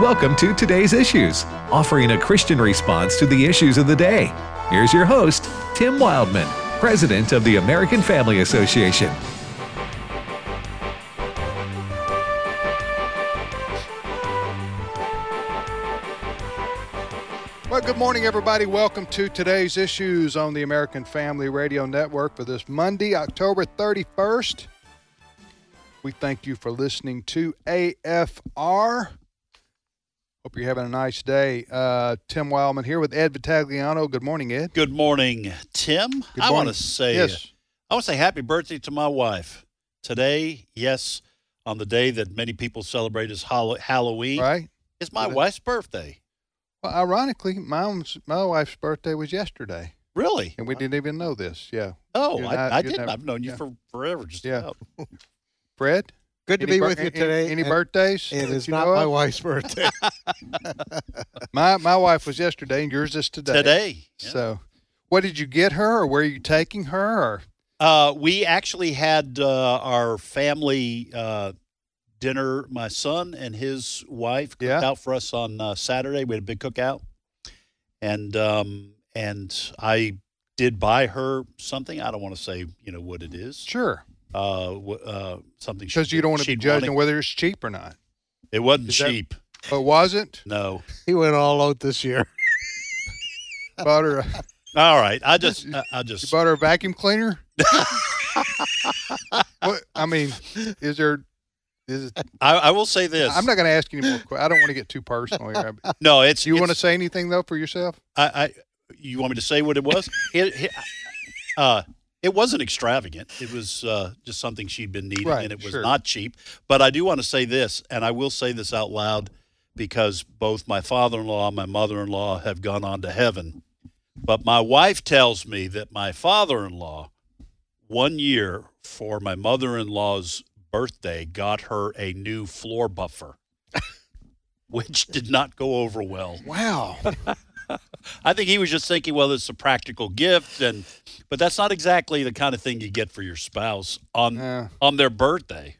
Welcome to today's issues, offering a Christian response to the issues of the day. Here's your host, Tim Wildmon, President of the American Family Association. Well, good morning, everybody. Welcome to today's issues on the American Family Radio Network for this Monday, October 31st. We thank you for listening to AFR. Hope you're having a nice day. Uh, Tim Wildman here with Ed Vitagliano. Good morning, Ed. Good morning, Tim. Good morning. I want to say, Yes. I want to say happy birthday to my wife today. Yes, on the day that many people celebrate as Hall- Halloween, Right? it's my Today. wife's birthday. Well, ironically, my, my wife's birthday was yesterday, Really? and we didn't even know this. Yeah. Oh, You're I, I didn't. not- I've known you yeah. for forever. Just Yeah. about. Fred? Good to any be bir- with you today. Any, and birthdays? It that is you not my of? wife's birthday. My, my wife was yesterday, and yours is today. Today. Yeah. So, what did you get her, or where are you taking her? Or Uh, we actually had uh, our family uh, dinner. My son and his wife cooked Yeah. out for us on uh, Saturday. We had a big cookout, and um, and I did buy her something. I don't want to say you know what it is. sure, Uh, uh, something because you don't want to be she'd judging wanted. whether it's cheap or not. It wasn't Is that- cheap. But was it? No. he went all out this year. Bought her. A, All right. I just I, I you just bought her a vacuum cleaner. what? I mean, is there? Is it, I, I will say this. I'm not going to ask any more. que- I don't want to get too personal here. No, it's you want to say anything though for yourself? I, I you want me to say what it was? it, it, uh, it wasn't extravagant. It was uh, just something she'd been needing, Right, and it was sure. not cheap. But I do want to say this, and I will say this out loud because both my father-in-law and my mother-in-law have gone on to heaven. But my wife tells me that my father-in-law, one year for my mother-in-law's birthday, got her a new floor buffer, which did not go over well. Wow. I think he was just thinking, well, it's a practical gift, and but that's not exactly the kind of thing you get for your spouse on Yeah. on their birthday.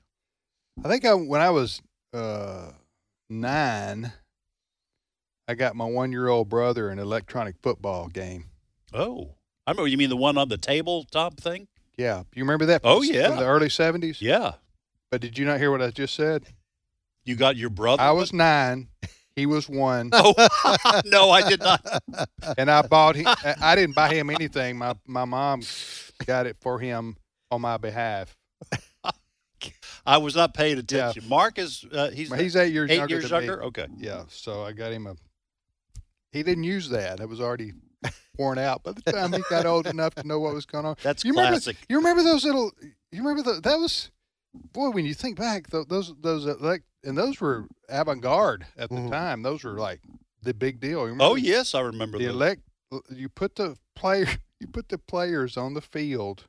I think I, when I was uh, nine, I got my one year old brother an electronic football game. Oh, I remember. You mean the one on the tabletop thing? Yeah. You remember that? Oh, from yeah. the early 70s? Yeah, But did you not hear what I just said? you got your brother. I was nine. He was one. Oh no, I did not. and I bought him. I didn't buy him anything. My my mom got it for him on my behalf. I was not paying attention. Mark is uh, he's He's eight years eight younger. years me. younger. Okay. Yeah, so I got him a. He didn't use that. It was already worn out by the time he got old enough to know what was going on. That's you remember, classic. You remember those little? You remember the, that was, boy. When you think back, tho- those those elect and those were avant garde at the Mhm. time. Those were like the big deal. Oh yes, I remember the those. elect. You put the player. You put the players on the field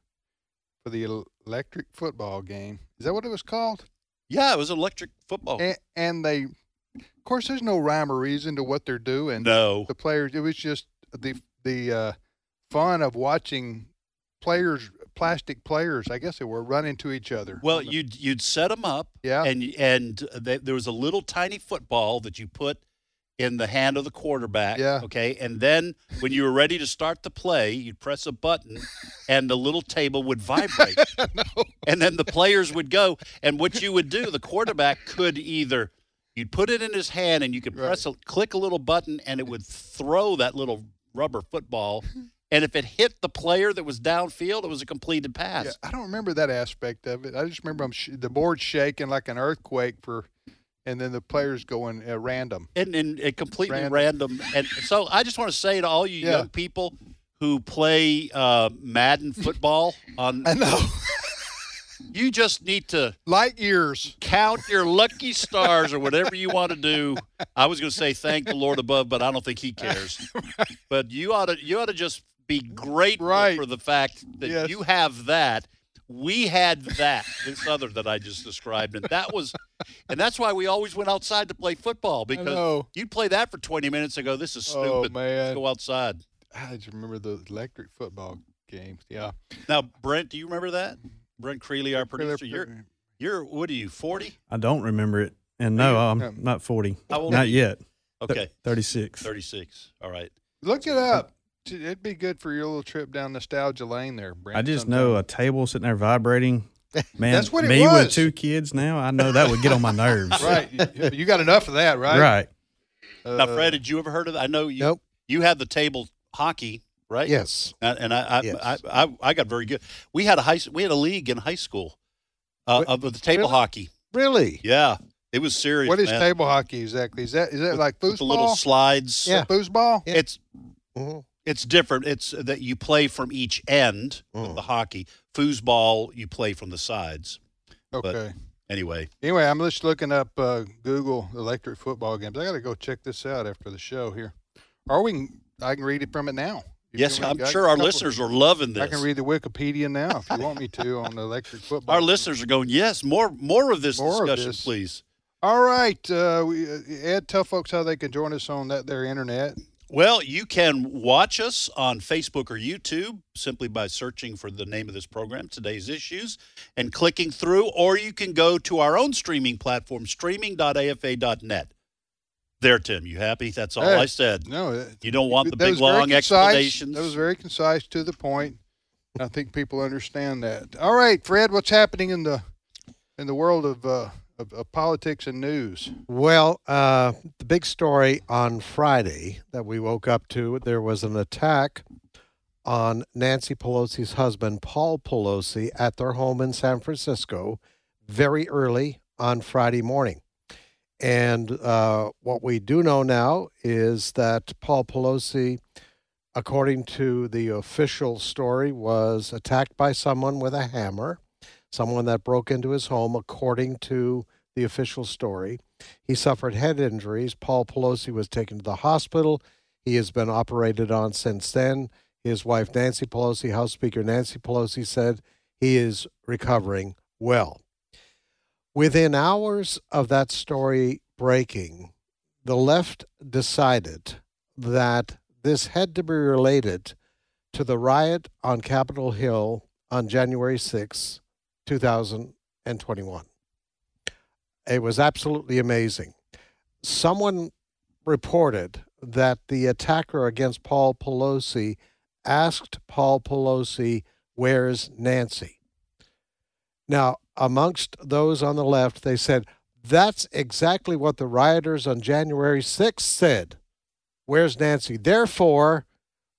for the electric football game. Is that what it was called? yeah, it was electric football. And, and they, of course, there's no rhyme or reason to what they're doing. no, The players. It was just the the uh, fun of watching players, plastic players. I guess they were running to each other. well, you'd you'd set them up. yeah, and and th- there was a little tiny football that you put in the hand of the quarterback. Yeah. Okay. And then when you were ready to start the play, you'd press a button, and the little table would vibrate, and then the players would go. And what you would do, the quarterback could either you'd put it in his hand, and you could Right. press a click a little button, and it would throw that little rubber football. And if it hit the player that was downfield, it was a completed pass. yeah. I don't remember that aspect of it. I just remember sh- the board shaking like an earthquake for, and then the players going uh, random. and, and, and completely Random. random. And so I just want to say to all you Yeah. young people who play uh, Madden football on, I know. you just need to Light years. count your lucky stars or whatever you want to do. I was going to say thank the Lord above, but I don't think He cares. But you ought to you ought to just be grateful Right. for the fact that Yes. you have that. We had that, this other that I just described, and that was, and that's why we always went outside to play football because you'd play that for 20 minutes and go, "This is Oh stupid. man, Let's go outside." I just remember the electric football games. Yeah, Now, Brent, do you remember that? Brent Creeley, our producer. You're, you're, what are you, 40? I don't remember it. And no, I'm not 40. How old are Not yet. Okay, 36. 36. All right. Look it up. It'd be good for your little trip down nostalgia lane there, Brent. I just sometime. know a table sitting there vibrating. Man, That's what it me was. with two kids now, I know that would get on my nerves. Right. You- you got enough of that, right? Right. Uh, now, Fred, did you ever heard of that? I know you. Nope. You had the table hockey, right? Yes. And, and I, I, Yes. I, I, I got very good. We had a high, we had a league in high school, uh, What- of the table really? hockey. Really? Yeah, it was serious. What is man. table hockey exactly? Is that is that like With the little slides. Yeah. Foosball? Yeah. It's hmm it's different. It's that you play from each end Mm. the hockey. Foosball, you play from the sides. Okay. Anyway, Anyway, I'm just looking up uh, Google electric football games. I got to go check this out after the show here. Or we can, I can read it from it now. If yes, I'm sure our listeners are loving this. I can read the Wikipedia now if you want me to on the electric football. Our listeners are going, yes, more more of this More of discussion, this. please. All right, uh, we, uh, Ed, tell folks how they can join us on that their internet. Well, you can watch us on Facebook or YouTube simply by searching for the name of this program, Today's Issues, and clicking through, or you can go to our own streaming platform, streaming.afa.net. There, Tim, you happy? That's all Hey, I said. No, that- You don't want the big, long concise. explanations. That was very concise to the point. I think people understand that. All right, Fred, what's happening in the in the world of uh, of, of politics and news? Well, uh, the big story on Friday that we woke up to there was an attack on Nancy Pelosi's husband, Paul Pelosi, at their home in San Francisco very early on Friday morning. And uh, what we do know now is that Paul Pelosi, according to the official story, was attacked by someone with a hammer, someone that broke into his home, according to the official story. He suffered head injuries. Paul Pelosi was taken to the hospital. He has been operated on since then. His wife, Nancy Pelosi, House Speaker Nancy Pelosi, said he is recovering well. Within hours of that story breaking, the left decided that this had to be related to the riot on Capitol Hill on January 6, 2021. It was absolutely amazing. Someone reported that the attacker against Paul Pelosi asked Paul Pelosi, Where's Nancy? Now, amongst those on the left, they said, That's exactly what the rioters on January 6th said. Where's Nancy? Therefore,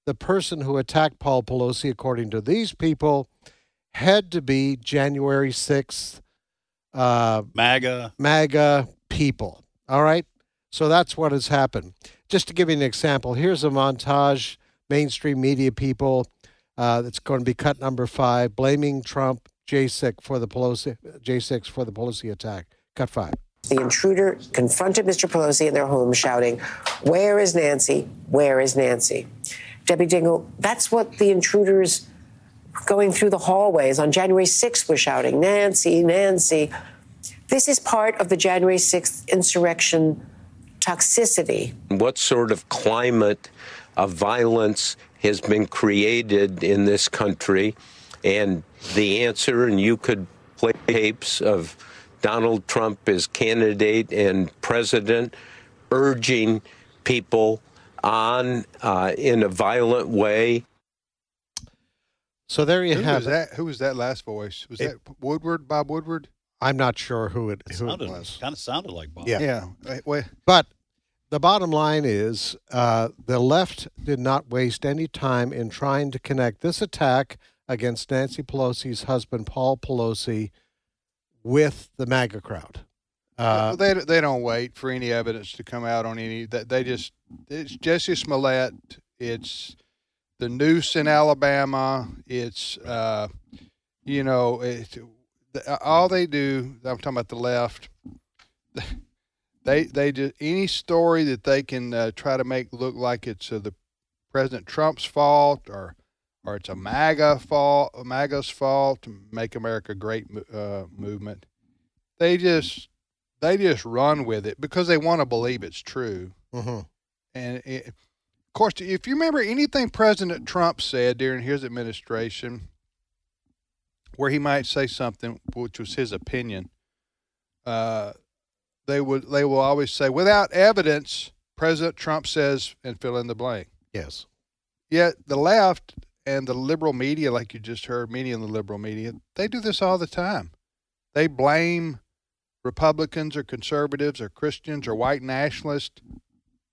the person who attacked Paul Pelosi, according to these people, had to be January 6th uh, MAGA. MAGA people. All right. So that's what has happened. Just to give you an example, here's a montage, mainstream media people. Uh, that's going to be cut number five, blaming Trump, J6 for the Pelosi, J6 for the Pelosi attack. Cut five. The intruder confronted Mr. Pelosi in their home, shouting, Where is Nancy? Where is Nancy? Debbie Dingell, that's what the intruders going through the hallways on January 6th were shouting, Nancy, Nancy. This is part of the January 6th insurrection toxicity. What sort of climate of violence has been created in this country? And the answer, and you could play tapes of Donald Trump as candidate and president urging people on uh, in a violent way. So there you Who have was it. that? Who was that last voice? Was It- that Woodward? Bob Woodward? I'm not sure who it, who it Sounded, was. kind of sounded like Bob. Yeah. Yeah. Wait, wait. But the bottom line is uh, the left did not waste any time in trying to connect this attack against Nancy Pelosi's husband, Paul Pelosi, with the MAGA crowd. Uh, Well, they they don't wait for any evidence to come out on any that they just it's Jussie Smollett, it's the noose in Alabama, it's uh, you know it, all they do. I'm talking about the left. They they just any story that they can uh, try to make look like it's uh, the President Trump's fault or or it's a MAGA fault, MAGA's fault to make America great uh, movement. They just they just run with it because they want to believe it's true. mhm. And it, course, if you remember anything President Trump said during his administration, where he might say something which was his opinion, uh, they would they will always say without evidence, President Trump says and fill in the blank. Yes. Yet the left and the liberal media, like you just heard, media and the liberal media, they do this all the time. They blame Republicans or conservatives or Christians or white nationalists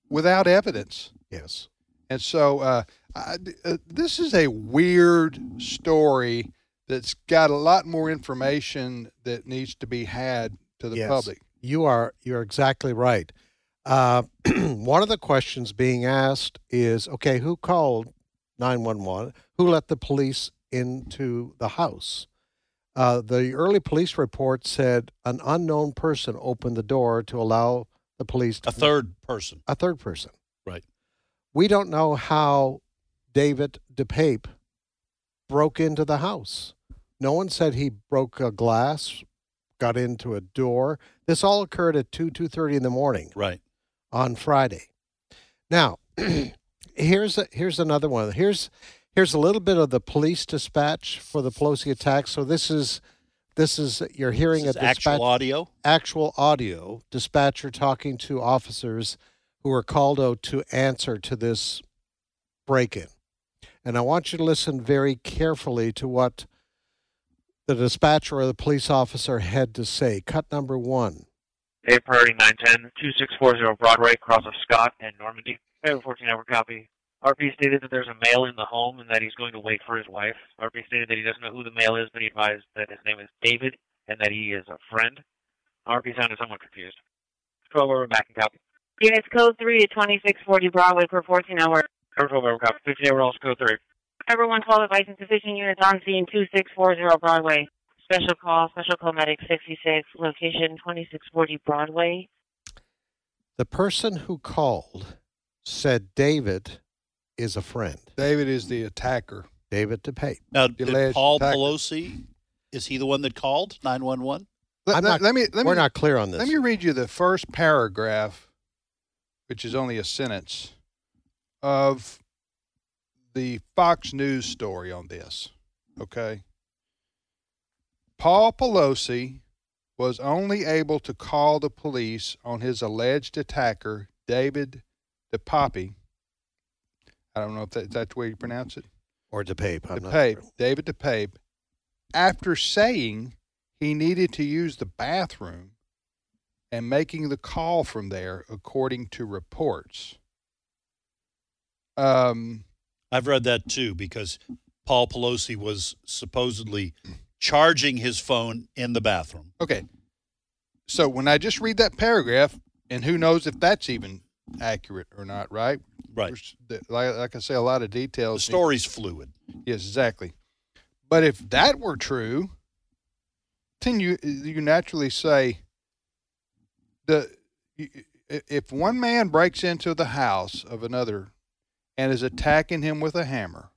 without evidence. Yes. And so uh, I, uh, this is a weird story that's got a lot more information that needs to be had to the Yes. public. You are you're exactly right. Uh, one of the questions being asked is, okay, who called 911? Who let the police into the house? Uh, the early police report said an unknown person opened the door to allow the police to A third person. a third person. Right. We don't know how David DePape broke into the house. No one said he broke a glass, got into a door. This all occurred at 2 2:30 in the morning Right. on Friday. Now, here's a, here's another one. Here's here's a little bit of the police dispatch for the Pelosi attack. So this is this is you're hearing This a dispatch actual audio. actual audio dispatcher talking to officers who were called out to answer to this break in. And I want you to listen very carefully to what the dispatcher or the police officer had to say. Cut number one. Bay Priority 910, 2640 Broadway, cross of Scott and Normandy. Bay 14 hour copy. RP stated that there's a male in the home and that he's going to wait for his wife. RP stated that he doesn't know who the male is, but he advised that his name is David and that he is a friend. RP sounded somewhat confused. 12 over back and copy. Units code 3 to 2640 Broadway per 14 hour. Cover 12 over copy. 15 hour also code 3. Ever 112 advice insufficient units on scene 2640 Broadway. Special call, special call medic 66, location 2640 Broadway. The person who called said David is a friend. David is the attacker. David DePape. Now, did Paul attacker. Pelosi, is he the one that called 911? Let, I'm let- not- let me let We're me not clear on this. let me read you the first paragraph, which is only a sentence, of the Fox News story on this. Okay. Paul Pelosi was only able to call the police on his alleged attacker, David DePape. I don't know if that, that's the way you pronounce it. or DePape. I'm not DePape, sure. David DePape, after saying he needed to use the bathroom and making the call from there, according to reports. Um, I've read that too because Paul Pelosi was supposedly charging his phone in the bathroom. okay. So when I just read that paragraph, and who knows if that's even accurate or not, right? Right. Like, like I say, a lot of details. The story's fluid. Yes, exactly. But if that were true, then you you naturally say the if one man breaks into the house of another and is attacking him with a hammer,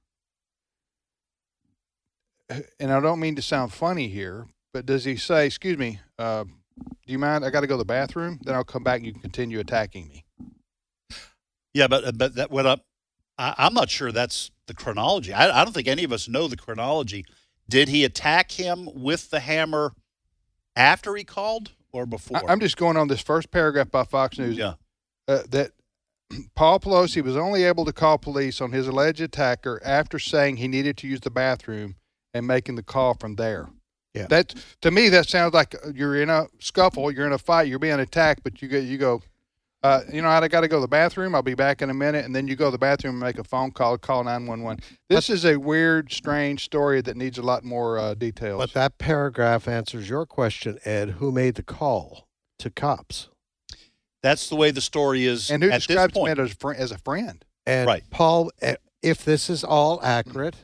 and I don't mean to sound funny here, but does he say, "Excuse me, uh, do you mind? I got to go to the bathroom. Then I'll come back and you can continue attacking me." Yeah, but but that what up. I, I'm not sure that's the chronology. I, I don't think any of us know the chronology. Did he attack him with the hammer after he called or before? I, I'm just going on this first paragraph by Fox News. yeah. uh, that Paul Pelosi was only able to call police on his alleged attacker after saying he needed to use the bathroom and making the call from there. Yeah. That to me that sounds like you're in a scuffle, you're in a fight, you're being attacked, but you go you go uh, you know, I got to go to the bathroom. I'll be back in a minute, and then you go to the bathroom and make a phone call, call nine one one. This is a weird, strange story that needs a lot more uh, details. But that paragraph answers your question, Ed. Who made the call to cops? That's the way the story is and who at this describes point. him as a, fri- as a friend? And Right. Paul, eh, if this is all accurate,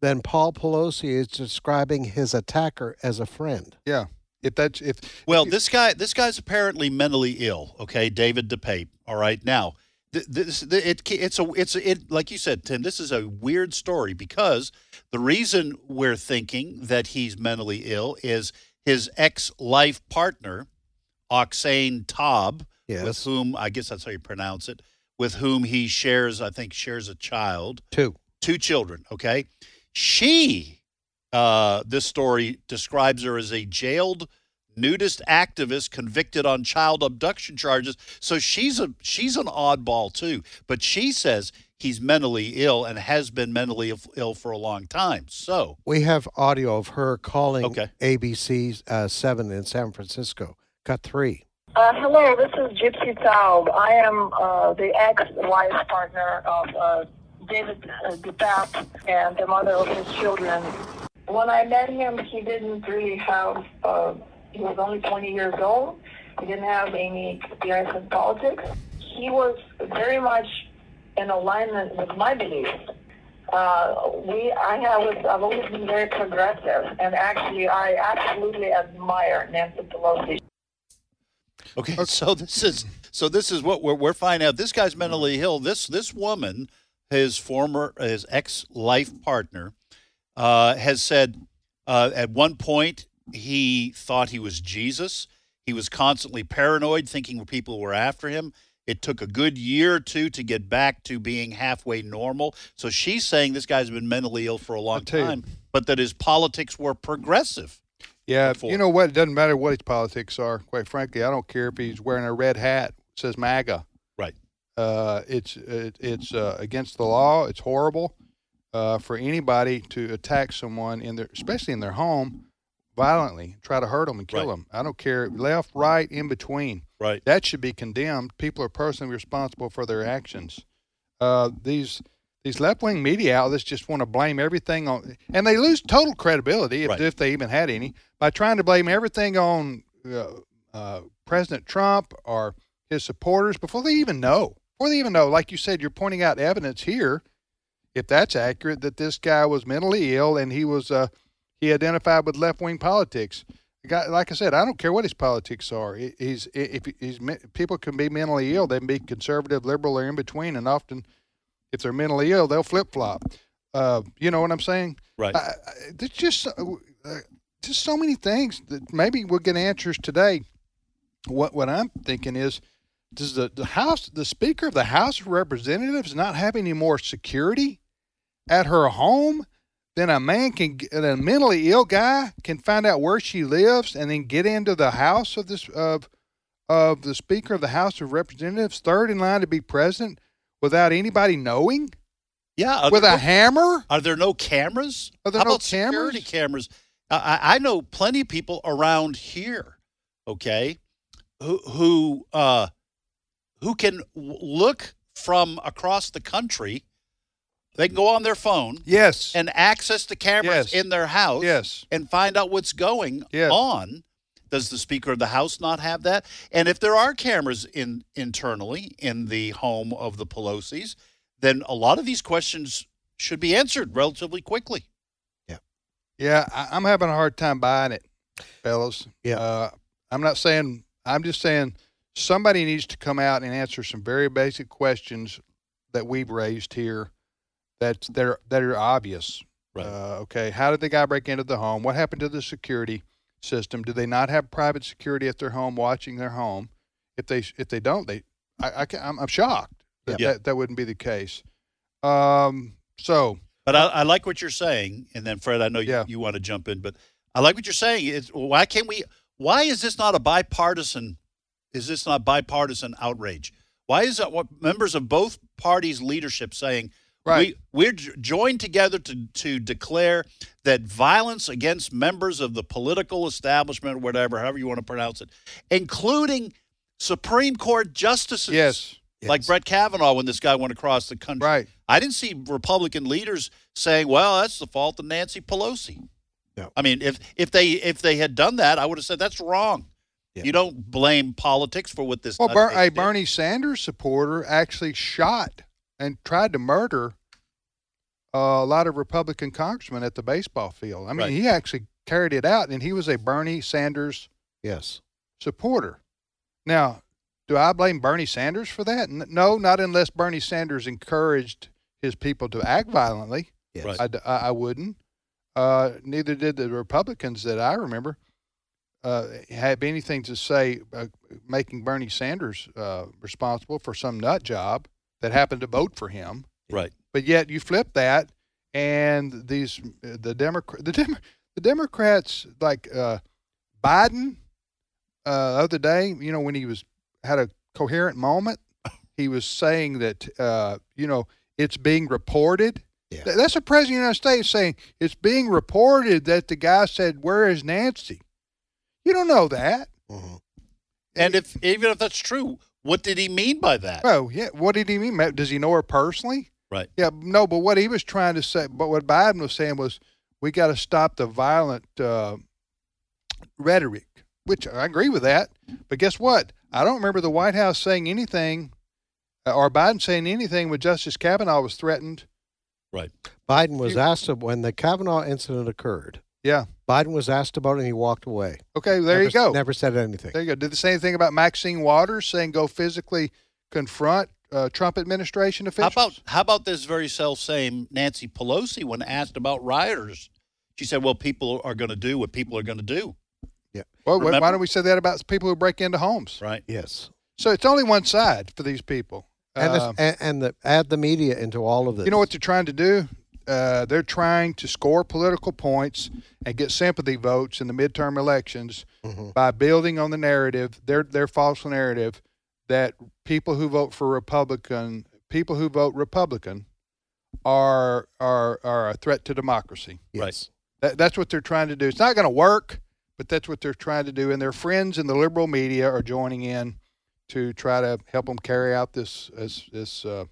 then Paul Pelosi is describing his attacker as a friend. Yeah. If that's if Well, if this guy, this guy's apparently mentally ill. Okay, David DePape. All right, now th- this it it's a it's a, it like you said, Tim. This is a weird story because the reason we're thinking that he's mentally ill is his ex-life partner, Oxane Taub, with whom I guess that's how you pronounce it, with whom he shares, I think, shares a child Two. two children. Okay, she, uh, this story describes her as a jailed nudist activist convicted on child abduction charges. So she's a she's an oddball too. But she says he's mentally ill and has been mentally ill- ill for a long time. So We have audio of her calling Okay. ABC uh, 7 in San Francisco. Cut three. Uh, hello, this is Gypsy Taub. I am uh, the ex-wife partner of uh, David uh, DePape and the mother of his children. When I met him, he didn't really have, uh, he was only 20 years old. He didn't have any experience in politics. He was very much in alignment with my beliefs. Uh, we, I have, I've always been very progressive, and actually, I absolutely admire Nancy Pelosi. Okay, so this is so this is what we're, we're finding out. This guy's mentally ill. This this woman, his former his ex life partner, uh, has said uh, at one point he thought he was Jesus. He was constantly paranoid, thinking people were after him. It took a good year or two to get back to being halfway normal. So she's saying this guy's been mentally ill for a long tell you. time, but that his politics were progressive. Yeah, before. you know what? It doesn't matter what his politics are. Quite frankly, I don't care if he's wearing a red hat says MAGA. Right. Uh, it's it, it's uh, against the law. It's horrible uh, for anybody to attack someone in their, especially in their home, violently, try to hurt them and kill Right. them. I don't care left, right, in between. Right. That should be condemned. People are personally responsible for their actions. Uh, these these left wing media outlets just want to blame everything on, and they lose total credibility if, Right. if they even had any by trying to blame everything on uh, uh, President Trump or his supporters before they even know. Before they even know, like you said, you're pointing out evidence here, if that's accurate, that this guy was mentally ill and he was uh, he identified with left wing politics. Guy, like I said, I don't care what his politics are. He's if he's people can be mentally ill, they can be conservative, liberal, or in between, and often if they're mentally ill, they'll flip flop. Uh, you know what I'm saying? Right. I, I, there's just uh, just so many things that maybe we'll get answers today. What what I'm thinking is, does the, the House, the Speaker of the House of Representatives, not have any more security at her home than a man can, a mentally ill guy can find out where she lives and then get into the house of this of of the Speaker of the House of Representatives, third in line to be president, without anybody knowing, Yeah. with a no- hammer. Are there no cameras? Are there How no about security cameras? cameras? I, I I know plenty of people around here, okay, who who uh, who can look from across the country. They can go on their phone Yes. and access the cameras Yes. in their house Yes. and find out what's going Yes. on. Does the Speaker of the House not have that? And if there are cameras in internally in the home of the Pelosi's, then a lot of these questions should be answered relatively quickly. Yeah, I, I'm having a hard time buying it, fellas. Yeah. Uh, I'm not saying. I'm just saying somebody needs to come out and answer some very basic questions that we've raised here. That's that are, that are obvious. Right. Uh, okay. How did the guy break into the home? What happened to the security system? Do they not have private security at their home, watching their home? If they if they don't, they I, I am I'm shocked that, Yeah. that that wouldn't be the case. Um. So But I, I like what you're saying, and then Fred, I know you, Yeah. you want to jump in, but I like what you're saying. It's, why can't we? Why is this not a bipartisan? Is this not bipartisan outrage? Why is that what members of both parties' leadership saying? Right. We, we're joined together to, to declare that violence against members of the political establishment, whatever, however you want to pronounce it, including Supreme Court justices, yes. like Yes. Brett Kavanaugh when this guy went across the country. Right. I didn't see Republican leaders saying, "Well, that's the fault of Nancy Pelosi." No. I mean, if if they if they had done that, I would have said that's wrong. Yeah. You don't blame politics for what this. Well, a. Bernie Sanders supporter actually shot and tried to murder uh, a lot of Republican congressmen at the baseball field. I mean, Right. he actually carried it out, and he was a Bernie Sanders Yes. supporter. Now, do I blame Bernie Sanders for that? No, not unless Bernie Sanders encouraged his people to act violently. Yes. Right. I, I wouldn't. Uh, neither did the Republicans that I remember uh, have anything to say uh, making Bernie Sanders uh, responsible for some nut job that happened to vote for him. right. But yet you flip that, and these the Democrat the Dem- the Democrats like uh, Biden uh, other day, you know, when he was had a coherent moment, he was saying that uh, you know it's being reported. Yeah. Th- That's the president of the United States saying it's being reported that the guy said, "Where is Nancy?" You don't know that. Mhm. And if even if that's true, what did he mean by that? Oh, yeah. What did he mean? Does he know her personally? Right. Yeah, no. But what he was trying to say, but what Biden was saying was, we got to stop the violent uh, rhetoric, which I agree with that. But guess what? I don't remember the White House saying anything, uh, or Biden saying anything when Justice Kavanaugh was threatened. Right. Biden was asked when the Kavanaugh incident occurred. Yeah. Biden was asked about it and he walked away. Okay. There Never- you go. Never said anything. There you go. Did the same thing about Maxine Waters saying go physically confront uh, Trump administration officials. How officials. about how about this very self same Nancy Pelosi when asked about rioters? She said, "Well, people are going to do what people are going to do." Yeah. Well, why- why don't we say that about people who break into homes? Right. Yes. So it's only one side for these people. And, this, and, and the, add the media into all of this. you know what they're trying to do? Uh, they're trying to score political points and get sympathy votes in the midterm elections Mhm. by building on the narrative, their their false narrative, that people who vote for Republican, people who vote Republican, are are are a threat to democracy. Yes. That, that's what they're trying to do. It's not going to work, but that's what they're trying to do. And their friends in the liberal media are joining in to try to help them carry out this this this uh,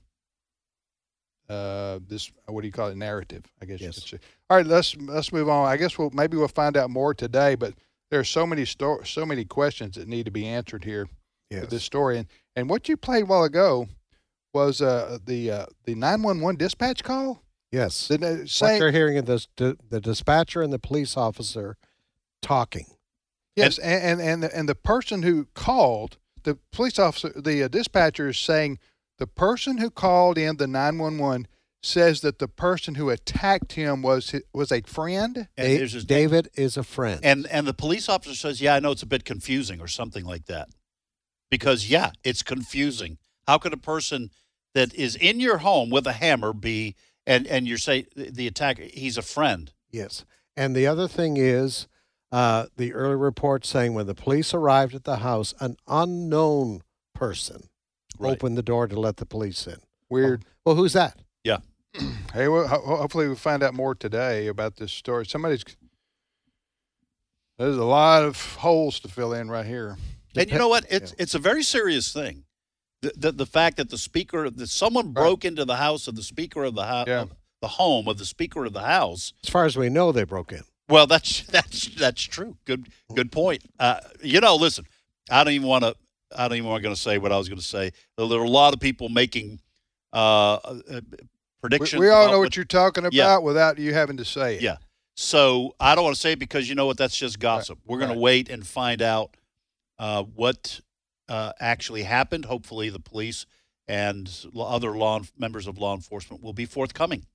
uh, this what do you call it narrative? I guess. Yes. You could say. All right, let's let's move on. I guess we'll maybe we'll find out more today, but there are so many sto- so many questions that need to be answered here Yes. with this story. And and what you played a while ago was uh, the uh, the nine one one dispatch call. Yes. Didn't it what you're hearing is the, the dispatcher and the police officer talking. Yes, and and and the, and the person who called, the police officer, the uh, dispatcher is saying the person who called in the nine one one says that the person who attacked him was was a friend. And Da- his- David is a friend. And and the police officer says, "Yeah, I know it's a bit confusing or something like that." Because yeah, it's confusing. How could a person that is in your home with a hammer be and and you say the attacker he's a friend? Yes. And the other thing is uh, the early report saying when the police arrived at the house, an unknown person Right. opened the door to let the police in. Weird. Well, who's that? Yeah. Hey, well, ho- hopefully we'll find out more today about this story. Somebody's there's a lot of holes to fill in right here. And you know what? It's it's a very serious thing. The, the the fact that the speaker that someone broke into the house of the speaker of the house Yeah. the home of the speaker of the house. As far as we know, they broke in. Well, that's that's that's true. Good good point. Uh, you know, listen, I don't even want to. I don't even want to say what I was going to say. There are a lot of people making uh, uh, We, predictions. we all know what you're talking about Yeah. without you having to say it. Yeah. So I don't want to say it because you know what? That's just gossip. We're going right. to wait and find out uh, what uh, actually happened. Hopefully, the police and other law members of law enforcement will be forthcoming.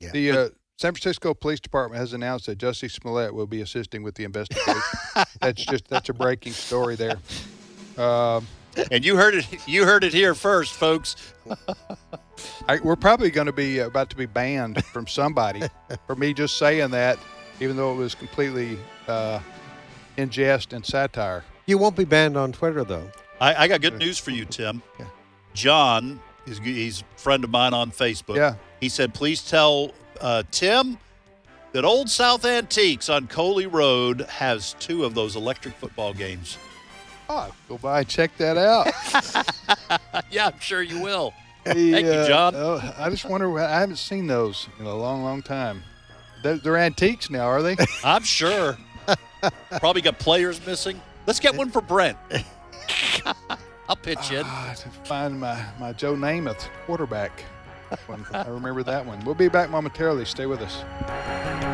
The uh, San Francisco Police Department has announced that Jussie Smollett will be assisting with the investigation. that's just that's a breaking story there. Um, And you heard it. You heard it here first, folks. I, we're probably going to be uh, about to be banned from somebody for me just saying that, even though it was completely uh, in jest and satire. You won't be banned on Twitter, though. I, I got good news for you, Tim. Yeah. John, he's, he's a friend of mine on Facebook. Yeah. He said, please tell uh, Tim that Old South Antiques on Coley Road has two of those electric football games. Oh, go by and check that out. yeah, I'm sure you will. The, Thank you, uh, John. oh, I just wonder. I haven't seen those in a long, long time. They're, they're antiques now, are they? I'm sure. Probably got players missing. Let's get one for Brent. I'll pitch in. Ah, to find my, my Joe Namath quarterback. I remember that one. We'll be back momentarily. Stay with us.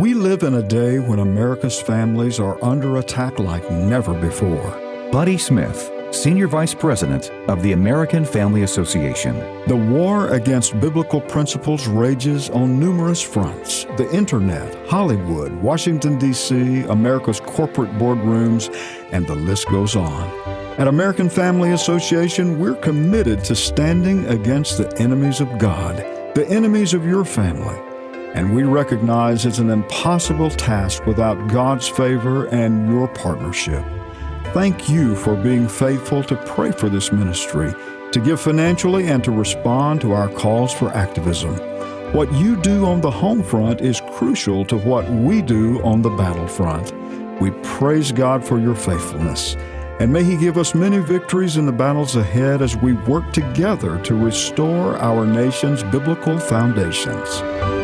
We live in a day when America's families are under attack like never before. Buddy Smith, Senior Vice President of the American Family Association. The war against biblical principles rages on numerous fronts the internet, Hollywood, Washington, D.C., America's corporate boardrooms, and the list goes on. At American Family Association, we're committed to standing against the enemies of God, the enemies of your family. And we recognize it's an impossible task without God's favor and your partnership. Thank you for being faithful to pray for this ministry, to give financially, and to respond to our calls for activism. What you do on the home front is crucial to what we do on the battlefront. We praise God for your faithfulness. And may He give us many victories in the battles ahead as we work together to restore our nation's biblical foundations.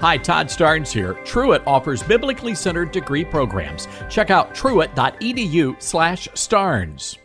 Hi, Todd Starnes here. Truett offers biblically centered degree programs. Check out truett.edu/starnes.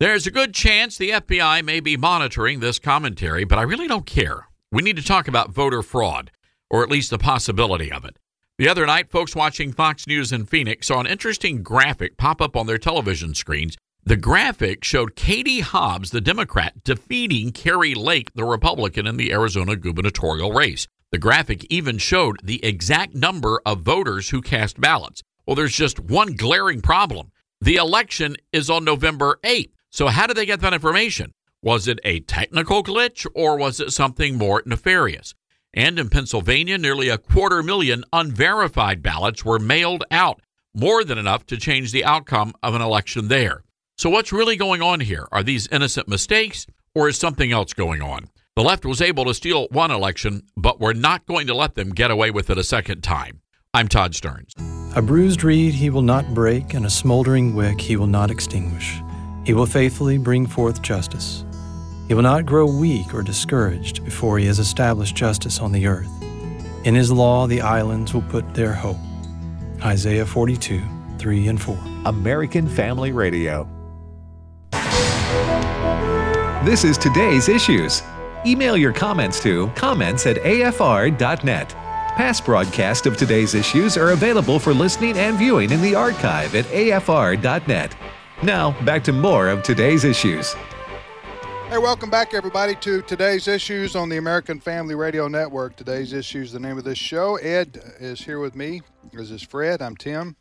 There's a good chance the FBI may be monitoring this commentary, but I really don't care. We need to talk about voter fraud, or at least the possibility of it. The other night, folks watching Fox News in Phoenix saw an interesting graphic pop up on their television screens. The graphic showed Katie Hobbs, the Democrat, defeating Kari Lake, the Republican, in the Arizona gubernatorial race. The graphic even showed the exact number of voters who cast ballots. Well, there's just one glaring problem. The election is on November 8th. So, how did they get that information? Was it a technical glitch or was it something more nefarious? And in Pennsylvania, nearly a quarter million unverified ballots were mailed out, more than enough to change the outcome of an election there. So, what's really going on here? Are these innocent mistakes or is something else going on? The left was able to steal one election, but we're not going to let them get away with it a second time. I'm Todd Starnes. A bruised reed he will not break, and a smoldering wick he will not extinguish. He will faithfully bring forth justice. He will not grow weak or discouraged before he has established justice on the earth. In his law the islands will put their hope. Isaiah 42, 3 and 4. American Family Radio. This is today's issues. Email your comments to comments at afr.net. Past broadcasts of today's issues are available for listening and viewing in the archive at afr.net. Now, back to more of today's issues. Hey, welcome back, everybody, to today's issues on the American Family Radio Network. Today's issues, the name of this show. Ed is here with me. This is Fred. I'm Tim.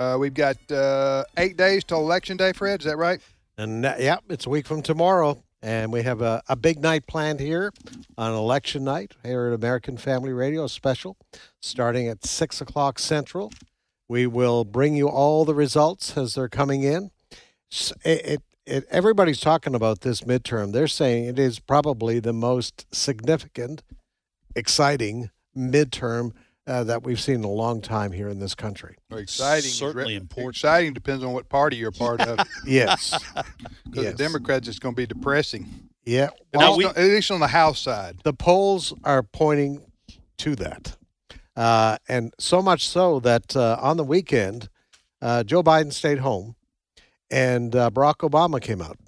Uh, we've got uh, eight days till Election Day, Fred. Is that right? And uh, yeah, it's a week from tomorrow. And we have a, a big night planned here on election night here at American Family Radio, special starting at 6 o'clock Central. We will bring you all the results as they're coming in. It, it, it, everybody's talking about this midterm. They're saying it is probably the most significant, exciting midterm uh, that we've seen in a long time here in this country. Well, exciting, certainly re- important. Exciting depends on what party you're part of. yes, because Yes. the Democrats it's going to be depressing. Yeah, At, well, least on, at least on the House side. the polls are pointing to that. Uh, and so much so that uh, on the weekend, uh, Joe Biden stayed home and uh, Barack Obama came out.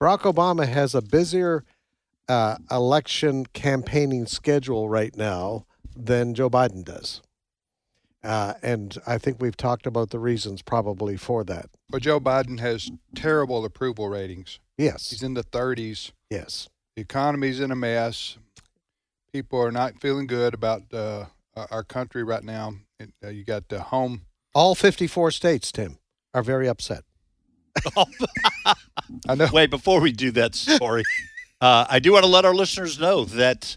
Barack Obama has a busier uh, election campaigning schedule right now than Joe Biden does. Uh, and I think we've talked about the reasons probably for that. But Joe Biden has terrible approval ratings. Yes. He's in the 30s. Yes. The economy's in a mess. People are not feeling good about uh, our- our country right now. It, uh, you got the home. All 54 states, Tim, are very upset. I know. Wait, before we do that story, uh, I do want to let our listeners know that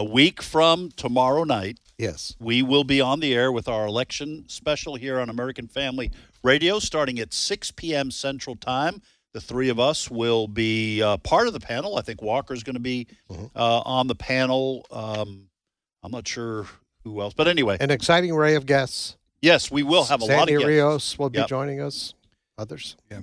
a week from tomorrow night, yes, we will be on the air with our election special here on American Family Radio, starting at 6 p.m. Central Time. The three of us will be uh, part of the panel. I think Walker is going to be uh, on the panel. Um, I'm not sure who else. But anyway, An exciting array of guests. yes, we will have a lot of Sandy guests. Rios will be Yep. joining us. Others. Yeah.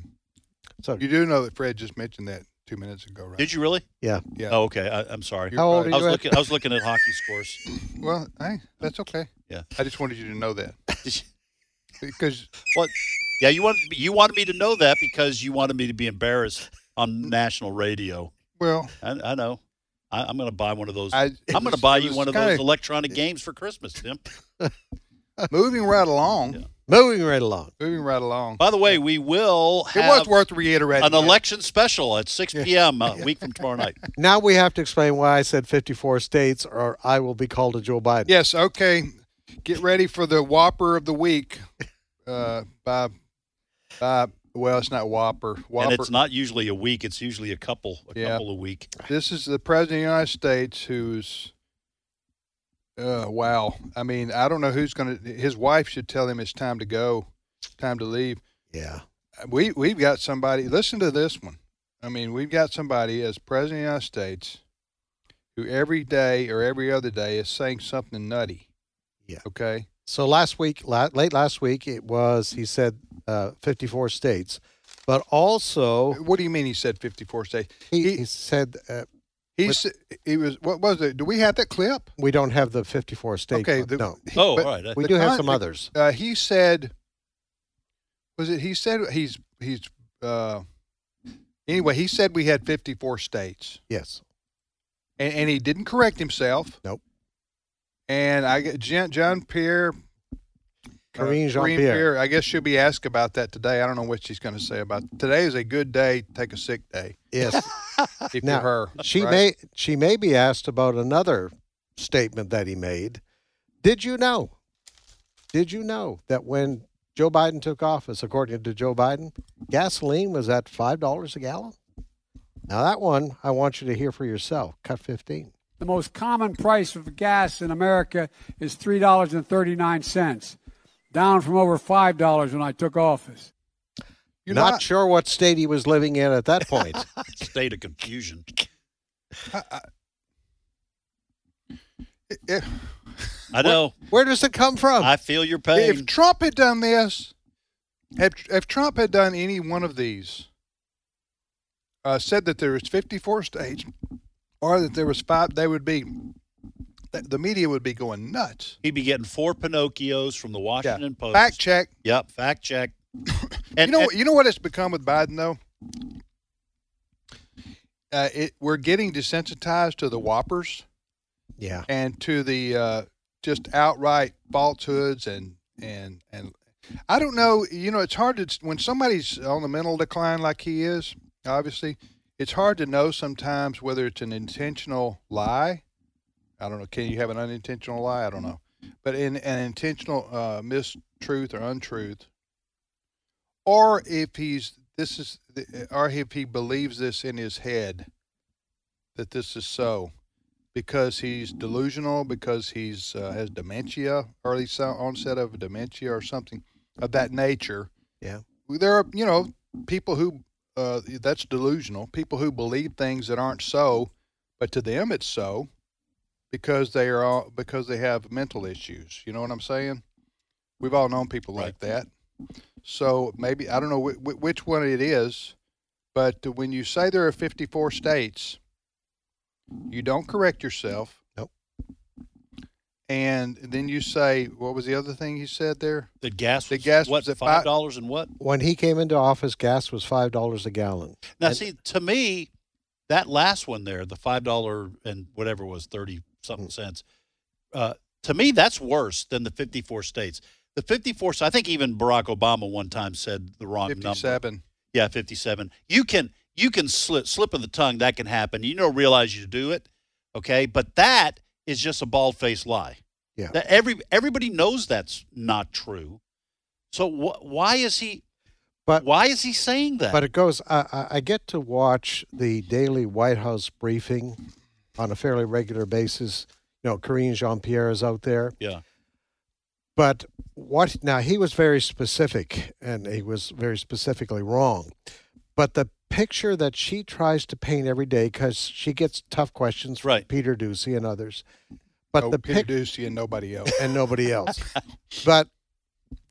So You do know that Fred just mentioned that two minutes ago, right? Did you really? Yeah. Yeah. Oh, okay. I, I'm sorry. How old are I was you at? looking. I was looking at hockey scores. Well, hey, that's okay. Yeah. I just wanted you to know that because what? Yeah, you wanted you wanted me to know that because you wanted me to be embarrassed on national radio. Well, I, I know. I, I'm going to buy one of those. I, I'm going to buy you one of kinda- those electronic games for Christmas, Tim. moving right along. Moving right along. Moving right along. By the way, we will It have was worth reiterating. an election special at 6 p.m. a week from tomorrow night. Now we have to explain why I said 54 states, or I will be called a Joe Biden. Yes. Okay. Get ready for the Whopper of the week. Uh, by, by well, it's not Whopper. Whopper. And it's not usually a week; it's usually a couple, a Yeah. couple a week. This is the president of the United States who's. Uh, wow. I mean, I don't know who's going to. His wife should tell him it's time to go, time to leave. Yeah. We we've got somebody. Listen to this one. I mean, we've got somebody as president of the United States who every day or every other day is saying something nutty. Yeah. Okay. So last week, late last week, it was he said uh, 54 states, but also What do you mean? He said fifty-four states. he, he said uh, He s- he was. What was it? Do we have that clip? we don't have the 54 state. Okay. the- no, he- Oh, but all right. we the do have some others. Uh, he said, was it? He said he's he's. Uh, anyway, he said we had fifty-four states, Yes. and, and he didn't correct himself. Nope. And I get Jean, John Pierre. Karine uh, Jean-Pierre. I guess she'll be asked about that today. I don't know what she's going to say about today. Is a good day. Take a sick day. Yes. If now her, she right? may she may be asked about another statement that he made. Did you know? Did you know that when Joe Biden took office, according to Joe Biden, gasoline was at five dollars a gallon? Now that one I want you to hear for yourself. Cut fifteen. The most common price of gas in America is $3.39, down from over $5 when I took office. You're not, not- sure what state he was living in at that point. State of confusion. If, I know. Where does it come from? I feel your pain. if Trump had done this, if, if Trump had done any one of these, uh, said that there was 54 states, or that there was five, they would be, the- the media would be going nuts. He'd be getting four Pinocchios from the Washington Post. Fact check. Yep, fact check. you know, you know what it's become with Biden though. Uh, it we're getting desensitized to the whoppers Yeah. and to the uh, just outright falsehoods and and and I don't know. You know, it's hard to when somebody's on the mental decline like he is. Obviously, it's hard to know sometimes whether it's an intentional lie. I don't know. Can you have an unintentional lie? I don't know. But in an intentional uh, mistruth or untruth, or if he's this is or if he believes this in his head that this is so because he's delusional because he's uh, has dementia early so- onset of dementia or something of that nature Yeah. there are you know people who uh, that's delusional people who believe things that aren't so but to them it's so because they are all, because they have mental issues you know what i'm saying we've all known people like that so maybe I don't know wh- wh- which one it is, but when you say there are 54 states, you don't correct yourself. Nope. And then you say, what was the other thing you said there? The gas. The was, gas What was at five five- dollars and what? When he came into office, gas was five dollars a gallon. Now, And- see, to me, that last one there, the five dollar and whatever it was thirty something cents. Uh, to me, that's worse than the fifty-four states. The fifty-four. I think even Barack Obama one time said the wrong number. 57. Yeah, fifty-seven. You can you can slip slip of the tongue. That can happen. You don't realize you do it. Okay, but that is just a bald-faced lie. Yeah. That every everybody knows that's not true. So wh- why is he? But why is he saying that? But it goes. I, I- I get to watch the daily White House briefing on a fairly regular basis. You know, Karine Jean Pierre is out there. yeah. But what now? He was very specific, and he was very specifically wrong. But the picture that she tries to paint every day, because she gets tough questions from Right. Peter Doocy and others. But Oh, the Peter pic- Doocy and nobody else. and nobody else. but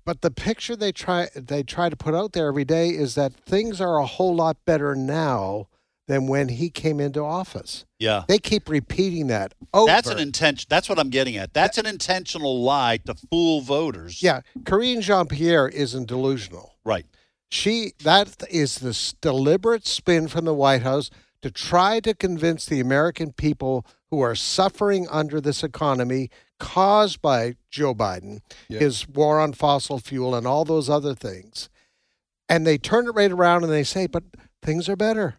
but the picture they try they try to put out there every day is that things are a whole lot better now than when he came into office. Yeah. They keep repeating that. Over. That's an intention. That's what I'm getting at. That's an intentional lie to fool voters. Yeah, Karine Jean Pierre isn't delusional. Right. She that is this deliberate spin from the White House to try to convince the American people who are suffering under this economy caused by Joe Biden, Yeah. his war on fossil fuel and all those other things. And they turn it right around and they say, "But things are better."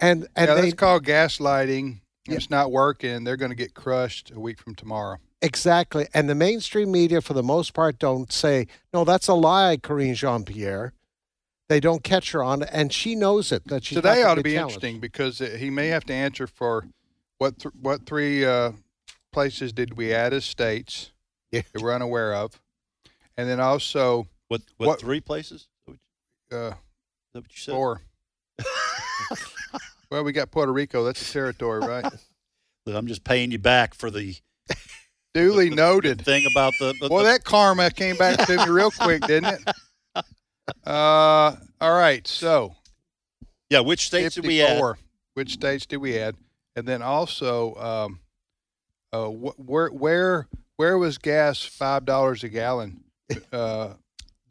And and yeah, they that's called gaslighting. It's not working. They're going to get crushed a week from tomorrow. Exactly. And the mainstream media, for the most part, don't say, no, that's a lie, Karine Jean Pierre. They don't catch her on it. And she knows it. That she's not Today gonna ought to be challenged. interesting because uh, he may have to answer for what th- what three uh, places did we add as states that we're unaware of, and then also What? What, three places? uh, Is that what you said? four. well, we got Puerto Rico. That's a territory, right? Look, I'm just paying you back for the Duly noted. thing about the. the Well, that karma came back to me real quick, didn't it? Uh, all right. So, yeah, which states did we add? Which states did we add? And then also, um, uh, wh- where where where was gas five dollars a gallon? Uh,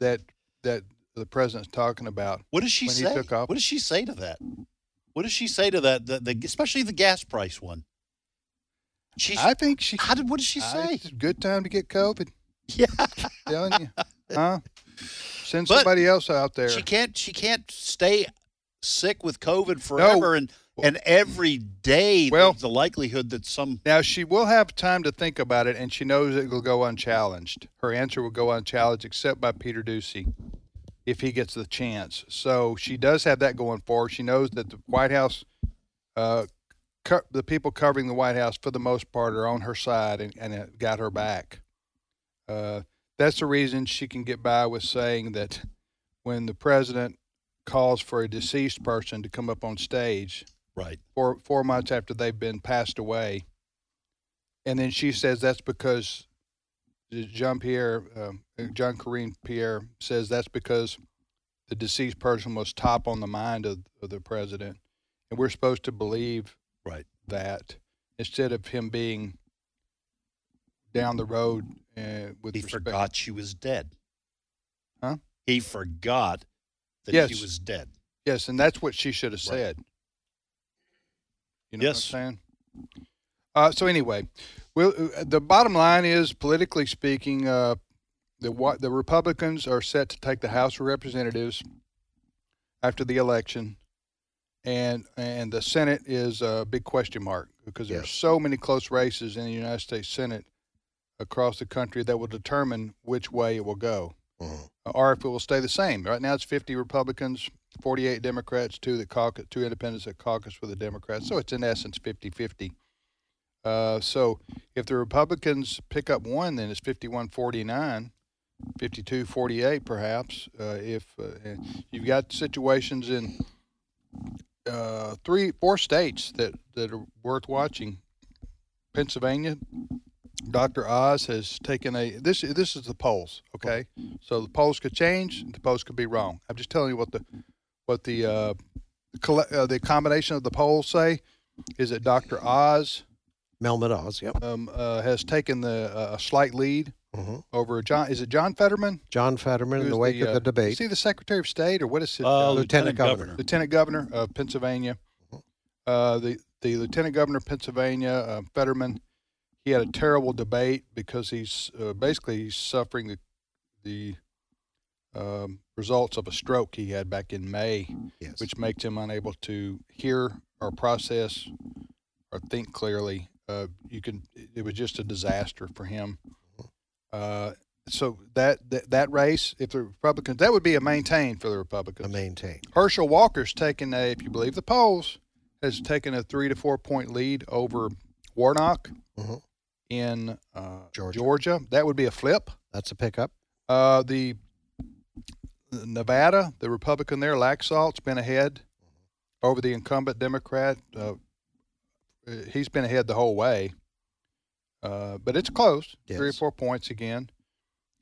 that that the president's talking about. What does she when say? He took off? What does she say to that? What does she say to that? The, the especially the gas price one. I think she. How did? What did she I- say? It's a good time to get COVID. Yeah. telling you, huh? Send But somebody else out there. She can't. She can't stay sick with COVID forever, and and every day Well- the likelihood that some. Now she will have time to think about it, and she knows it will go unchallenged. Her answer will go unchallenged, except by Peter Doocy, if he gets the chance. So she does have that going for her. She knows that the White House, uh, co- the people covering the White House for the most part are on her side and, and it got her back. Uh, that's the reason she can get by with saying that when the president calls for a deceased person to come up on stage, Right. four four months after they've been passed away, and then she says that's because Jean Pierre, um, John Karine Pierre says that's because the deceased person was top on the mind of, of the president, and we're supposed to believe right that instead of him being down the road uh, with He respect. forgot she was dead. Huh? He forgot that Yes. she was dead. Yes, and that's what she should have Right. said. You know Yes. what I'm saying? Uh, so anyway, we'll, uh, the bottom line is, politically speaking, uh, the the Republicans are set to take the House of Representatives after the election, and and the Senate is a big question mark because there's so many close races in the United States Senate across the country that will determine which way it will go, uh, or if it will stay the same. Right now, it's 50 Republicans, 48 Democrats, two that caucus, two independents that caucus with the Democrats. So it's in essence 50-50. Uh, so if the Republicans pick up one, then it's 51-49, 52-48 perhaps. Uh, if uh, you've got situations in uh, three, four states that, that are worth watching. Pennsylvania, Dr. Oz has taken a this this is the polls, okay? So the polls could change, the polls could be wrong. I'm just telling you what the what the uh, uh, the combination of the polls say is that Dr. Oz Melvin Oz, yep. um, uh, has taken the uh, a slight lead Mhm. over John. Is it John Fetterman? John Fetterman in the wake of uh, the debate. Is he the Secretary of State or what is it? Uh, Lieutenant Lieutenant Governor. Governor. Lieutenant Governor of Pennsylvania. Uh, the the Lieutenant Governor of Pennsylvania, uh, Fetterman, he had a terrible debate because he's uh, basically he's suffering the the um, results of a stroke he had back in May, Yes. which makes him unable to hear or process or think clearly. Uh, you can. It was just a disaster for him. Uh, so that, that that race, if the Republicans, that would be a maintain for the Republicans. A maintain. Herschel Walker's taken a, if you believe the polls, has taken a three to four point lead over Warnock Mhm. in uh, Georgia. Georgia. That would be a flip. That's a pickup. Uh, the the Nevada, the Republican there, Laxalt's been ahead over the incumbent Democrat. Uh, he's been ahead the whole way. Uh, but it's close, three or four points again.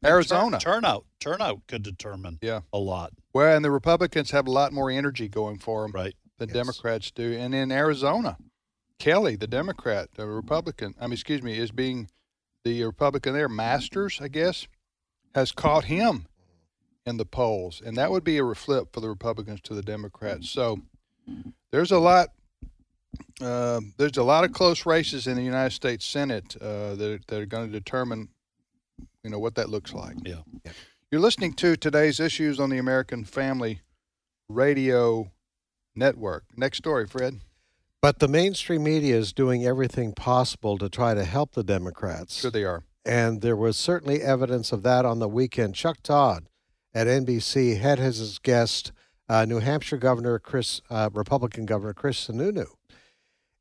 Turn- Arizona. turnout turnout could determine Yeah. a lot. Well, and the Republicans have a lot more energy going for them right. than Democrats do. And in Arizona, Kelly, the Democrat, the Republican, I mean, excuse me, is being the Republican there, Masters, I guess, has caught him in the polls. And that would be a flip for the Republicans to the Democrats. So there's a lot. Uh, there's a lot of close races in the United States Senate uh, that, that are going to determine, you know, what that looks like. Yeah. You're listening to today's issues on the American Family Radio Network. Next story, Fred. But the mainstream media is doing everything possible to try to help the Democrats. Sure, they are. And there was certainly evidence of that on the weekend. Chuck Todd at NBC had as his guest uh, New Hampshire Governor Chris, uh, Republican Governor Chris Sununu.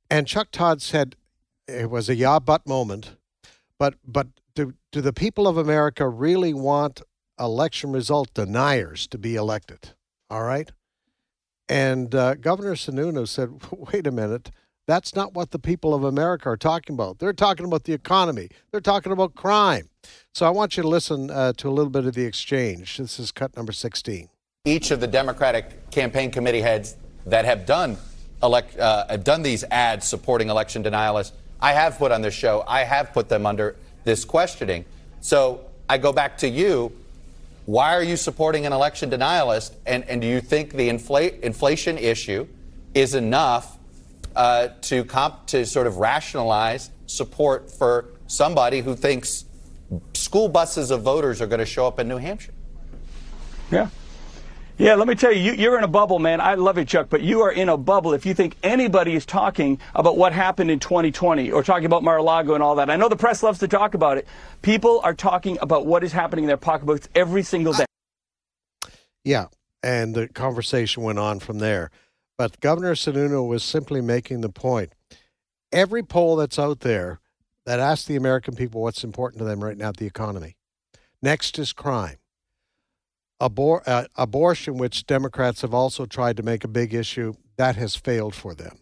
And Chuck Todd said it was a yeah but moment, but but do, do the people of America really want election result deniers to be elected? All right. And uh, Governor Sununu said, wait a minute, that's not what the people of America are talking about. They're talking about the economy, they're talking about crime. So I want you to listen uh, to a little bit of the exchange. This is cut number 16. each of the Democratic campaign committee heads that have done elect, uh, done these ads supporting election denialists, I have put on this show, I have put them under this questioning. So I go back to you. Why are you supporting an election denialist? And, and do you think the infl- inflation issue is enough uh, to comp- to sort of rationalize support for somebody who thinks school buses of voters are going to show up in New Hampshire? Yeah. Yeah, let me tell you, you, you're in a bubble, man. I love you, Chuck, but you are in a bubble if you think anybody is talking about what happened in 2020 or talking about Mar-a-Lago and all that. I know the press loves to talk about it. People are talking about what is happening in their pocketbooks every single day. Yeah, and the conversation went on from there. But Governor Sununu was simply making the point. Every poll that's out there that asks the American people what's important to them right now, the economy. Next is crime. Abor- uh, abortion, which Democrats have also tried to make a big issue, that has failed for them.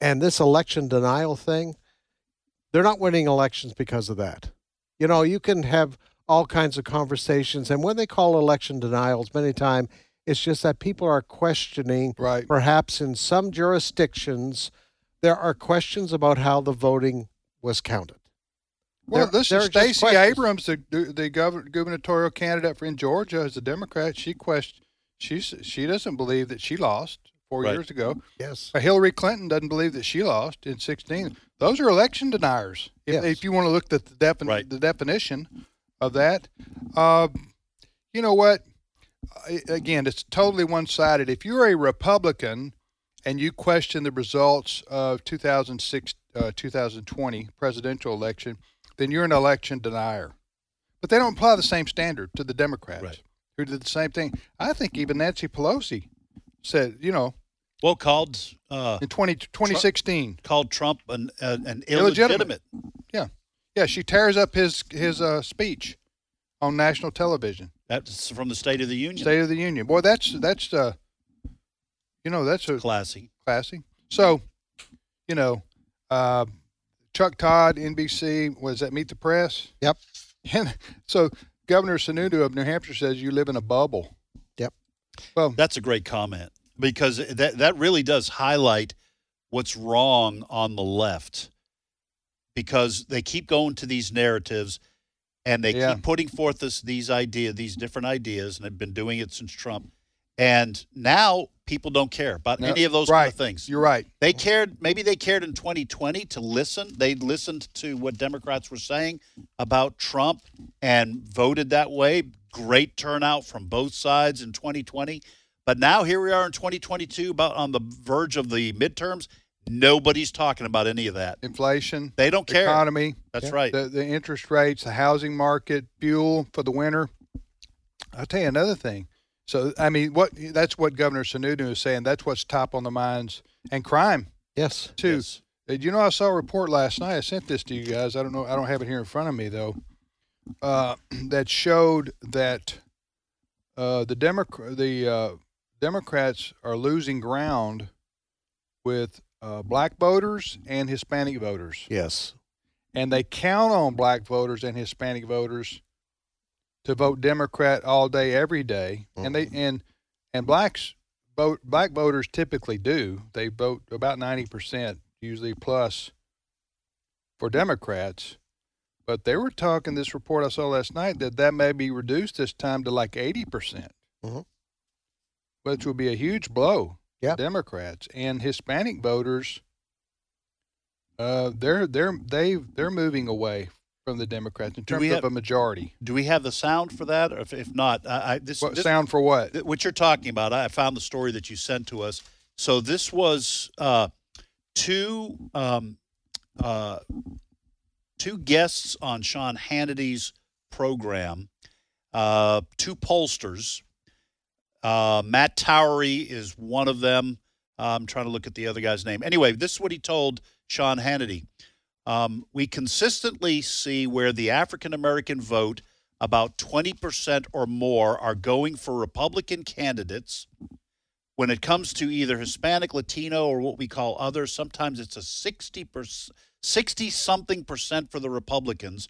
And this election denial thing, they're not winning elections because of that. You know, you can have all kinds of conversations, and when they call election denials, many times it's just that people are questioning, right. perhaps in some jurisdictions, there are questions about how the voting was counted. Well, There- this there is are just Stacey. Abrams, the the gov- gubernatorial candidate for in Georgia as a Democrat. She question she's she doesn't believe that she lost four Right. years ago. Yes. Uh, Hillary Clinton doesn't believe that she lost in sixteen. Those are election deniers. If, Yes. if you want to look at the defin- the definition of that, uh, you know what? Again, it's totally one sided. If you're a Republican and you question the results of 2006, uh, 2020 presidential election, then you're an election denier. But they don't apply the same standard to the Democrats, who did the same thing. I think even Nancy Pelosi said, you know, Well, called uh, in 20, 2016, called Trump an an, an illegitimate. illegitimate. Yeah, yeah. She tears up his his uh, speech on national television. That's from the State of the Union. State of the Union. Boy, that's that's uh, you know, that's a classy, classy. So, you know, uh, Chuck Todd, NBC, was that Meet the Press? Yep. And so Governor Sununu of New Hampshire says you live in a bubble. Yep. Well, that's a great comment because that that really does highlight what's wrong on the left because they keep going to these narratives and they Yeah. keep putting forth this these ideas, these different ideas, and they've been doing it since Trump. And now people don't care about No, any of those right. kind of things. You're right. They cared. Maybe they cared in 2020 to listen. They listened to what Democrats were saying about Trump and voted that way. Great turnout from both sides in 2020. But now here we are in 2022, about on the verge of the midterms. Nobody's talking about any of that. Inflation. They don't care. Economy. That's right. The, the interest rates, the housing market, fuel for the winter. I'll tell you another thing. So, I mean, what that's what Governor Sununu is saying. That's what's top on the minds and crime. Yes. Too. Uh, You know, I saw a report last night. I sent this to you guys. I don't know. I don't have it here in front of me though. Uh, that showed that uh, the Democrat the uh, Democrats are losing ground with uh, black voters and Hispanic voters. Yes. and they count on black voters and Hispanic voters to vote Democrat all day, every day. and they and and blacks vote black voters typically do. They vote about ninety percent, usually plus, for Democrats. But they were talking this report I saw last night that that may be reduced this time to like eighty percent, Mhm. which would be a huge blow. To Democrats and Hispanic voters. Uh, they're they're they they're moving away from the Democrats in Do terms we of have- a majority. Do we have the sound for that? Or if, if not, I, I this, What this- sound for what? What you're talking about? I found the story that you sent to us. So this was uh, two um, uh, two guests on Sean Hannity's program, uh, two pollsters. Uh, Matt Towery is one of them. I'm trying to look at the other guy's name. Anyway, this is what he told Sean Hannity. Um, we consistently see where the African American vote, about 20% or more, are going for Republican candidates. When it comes to either Hispanic, Latino, or what we call others, sometimes it's a 60%, 60 something percent for the Republicans.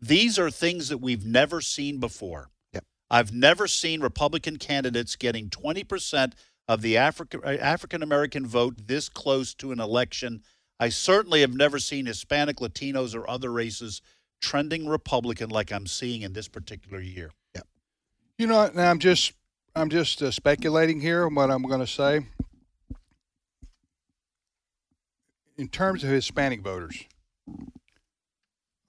These are things that we've never seen before. Yep. I've never seen Republican candidates getting 20% of the African African American vote this close to an election. I certainly have never seen Hispanic, Latinos, or other races trending Republican like I'm seeing in this particular year. Yeah. You know, now I'm just I'm just uh, speculating here on what I'm going to say. In terms of Hispanic voters,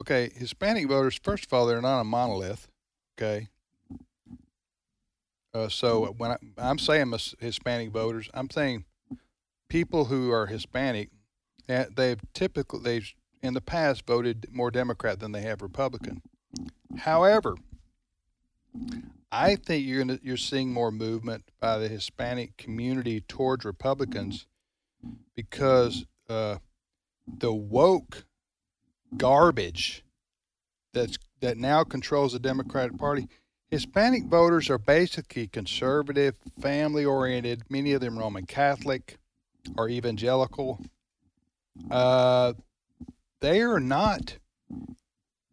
okay, Hispanic voters. First of all, they're not a monolith. Okay. Uh, so when I, I'm saying Hispanic voters, I'm saying people who are Hispanic, they've typically they've in the past voted more Democrat than they have Republican. However, I think you're gonna, you're seeing more movement by the Hispanic community towards Republicans because uh, the woke garbage that's that now controls the Democratic Party. Hispanic voters are basically conservative, family oriented. Many of them Roman Catholic or evangelical. Uh, they are not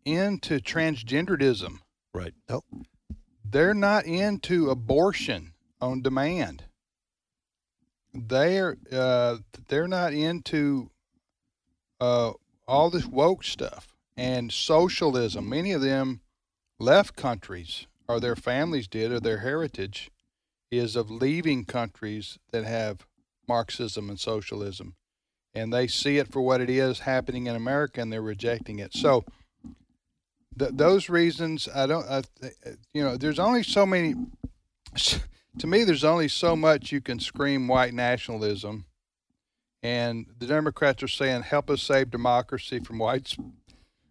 into transgenderism. Right. Nope. They're not into abortion on demand. They're uh, they're not into uh, all this woke stuff and socialism. Many of them left countries, or their families did, or their heritage is of leaving countries that have Marxism and socialism, and they see it for what it is happening in America, and they're rejecting it. So, th- those reasons, I don't, I, you know, there's only so many. To me, there's only so much you can scream white nationalism, and the Democrats are saying, "Help us save democracy from whites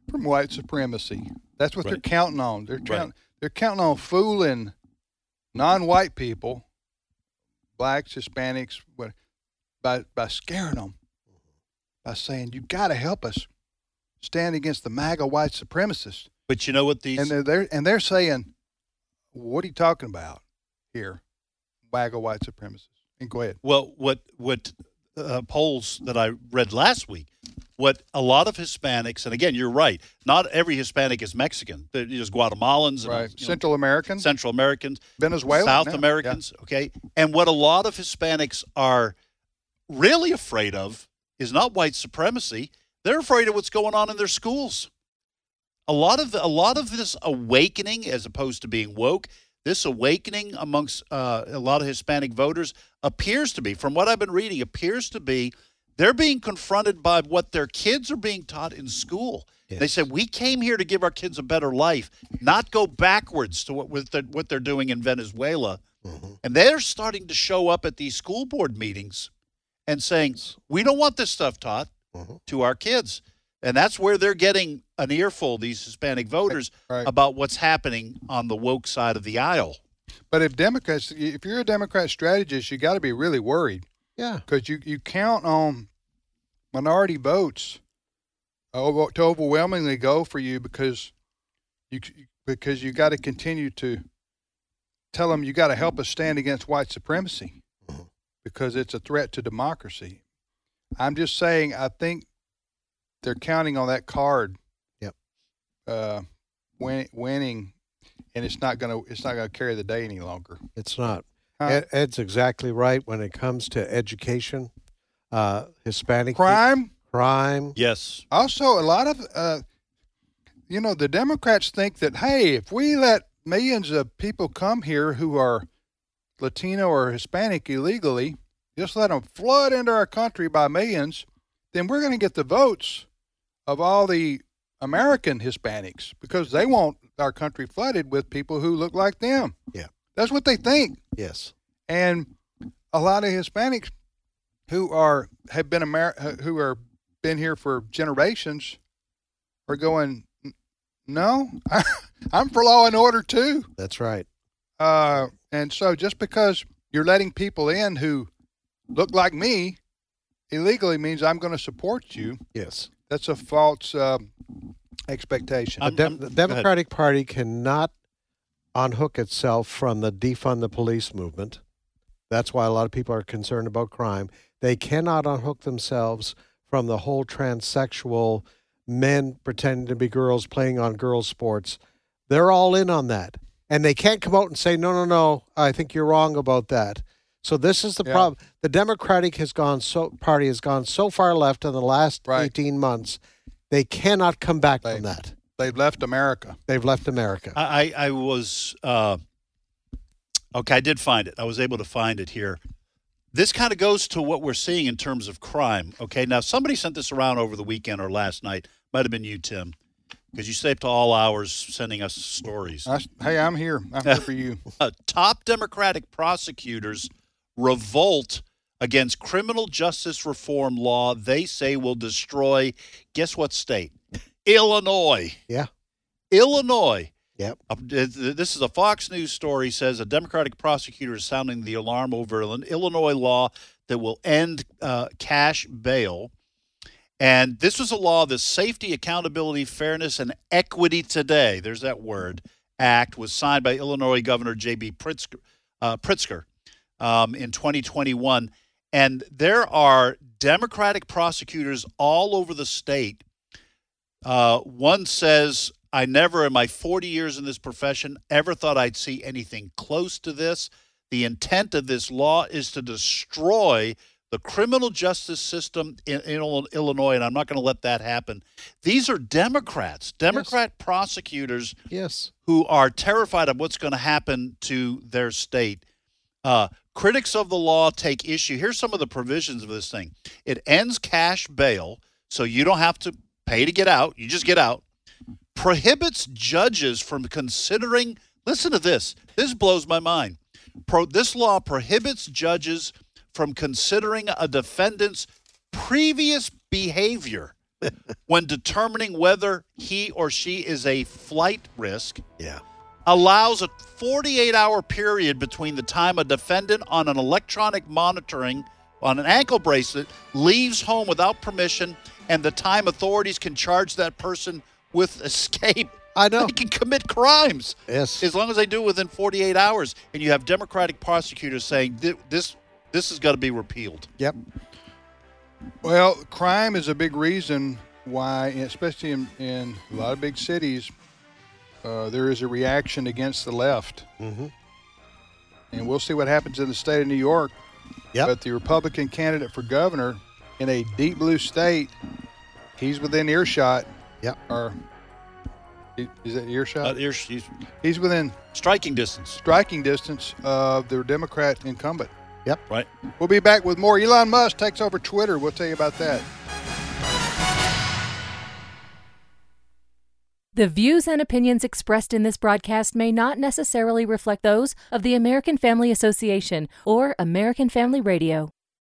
from white supremacy." That's what they're counting on. They're Right. they're counting on fooling non-white people, blacks, Hispanics, what, by by scaring them, by saying, you've got to help us stand against the MAGA white supremacists." But you know what these And they're, they're and they're saying, "What are you talking about here, MAGA white supremacists?" And go ahead. Well, what what uh, polls that I read last week, what a lot of Hispanics, and again, you're right. Not every Hispanic is Mexican. There's Guatemalans, and, Right. you know, Central Americans, Central Americans, Venezuela, South yeah, Americans. Okay, and what a lot of Hispanics are really afraid of is not white supremacy. They're afraid of what's going on in their schools. A lot of the, a lot of this awakening, as opposed to being woke, this awakening amongst uh, a lot of Hispanic voters appears to be, from what I've been reading, appears to be they're being confronted by what their kids are being taught in school. They said we came here to give our kids a better life, not go backwards to what they're, what they're doing in Venezuela. And they're starting to show up at these school board meetings and saying we don't want this stuff taught mm-hmm. to our kids. And that's where they're getting an earful, these Hispanic voters, about what's happening on the woke side of the aisle. But if Democrats, if you're a Democrat strategist, you got to be really worried. Yeah. Because you, you count on minority votes uh, over, to overwhelmingly go for you because you because you got to continue to tell them you got to help us stand against white supremacy because it's a threat to democracy. I'm just saying I think they're counting on that card uh, win, winning, and it's not gonna it's not gonna carry the day any longer. It's not. Huh? Ed, Ed's exactly right when it comes to education, uh, Hispanic pe- Crime. crime. Yes. Also, a lot of, uh, you know, the Democrats think that, hey, if we let millions of people come here who are Latino or Hispanic illegally, just let them flood into our country by millions, then we're going to get the votes of all the American Hispanics because they want our country flooded with people who look like them. Yeah. That's what they think. Yes. And a lot of Hispanics who are have been Amer- who are been here for generations are going, no, I'm for law and order too. That's right. Uh, and so just because you're letting people in who look like me illegally means I'm going to support you. Yes. That's a false uh, expectation. The, Dem- the Democratic Party cannot unhook itself from the defund the police movement. That's why a lot of people are concerned about crime. They cannot unhook themselves from the whole transsexual men pretending to be girls playing on girls' sports. They're all in on that. And they can't come out and say, no, no, no, I think you're wrong about that. So this is the Yeah. problem. The Democratic has gone so party has gone so far left in the last 18 months. They cannot come back from that. They've left America. They've left America. I, I I was uh, okay. I did find it. I was able to find it here. This kind of goes to what we're seeing in terms of crime. Okay, now somebody sent this around over the weekend or last night. Might have been you, Tim, because you stay up to all hours sending us stories. I, hey, I'm here. I'm here for you. Uh, top Democratic prosecutors revolt against criminal justice reform law they say will destroy, guess what state? Illinois. Yeah. Illinois. Yep. Uh, th- th- This is a Fox News story. Says a Democratic prosecutor is sounding the alarm over an Illinois law that will end uh, cash bail. And this was a law, the Safety, Accountability, Fairness, and Equity Today, there's that word, Act was signed by Illinois Governor J.B. Pritzker, uh, Pritzker um, in 2021. And there are Democratic prosecutors all over the state. Uh, one says, I never in my 40 years in this profession ever thought I'd see anything close to this. The intent of this law is to destroy the criminal justice system in, in Illinois, and I'm not going to let that happen. These are Democrats, Democrat prosecutors Yes. who are terrified of what's going to happen to their state. Uh, critics of the law take issue. Here's some of the provisions of this thing it ends cash bail, so you don't have to pay to get out, you just get out. Prohibits judges from considering, listen to this, this blows my mind. Pro, this law prohibits judges from considering a defendant's previous behavior when determining whether he or she is a flight risk Yeah. allows a 48 hour period between the time a defendant on an electronic monitoring on an ankle bracelet leaves home without permission and the time authorities can charge that person with escape. I know. They can commit crimes. Yes. As long as they do within 48 hours. And you have Democratic prosecutors saying this this has got to be repealed. Yep. Well, crime is a big reason why, especially in, in a lot of big cities, uh, there is a reaction against the left. Mm-hmm. And we'll see what happens in the state of New York. Yep. But the Republican candidate for governor in a deep blue state, he's within earshot. Yep. Or is that earshot? Uh, he's within striking distance. striking distance of the Democrat incumbent. Yep. Right. We'll be back with more. Elon Musk takes over Twitter. We'll tell you about that. The views and opinions expressed in this broadcast may not necessarily reflect those of the American Family Association or American Family Radio.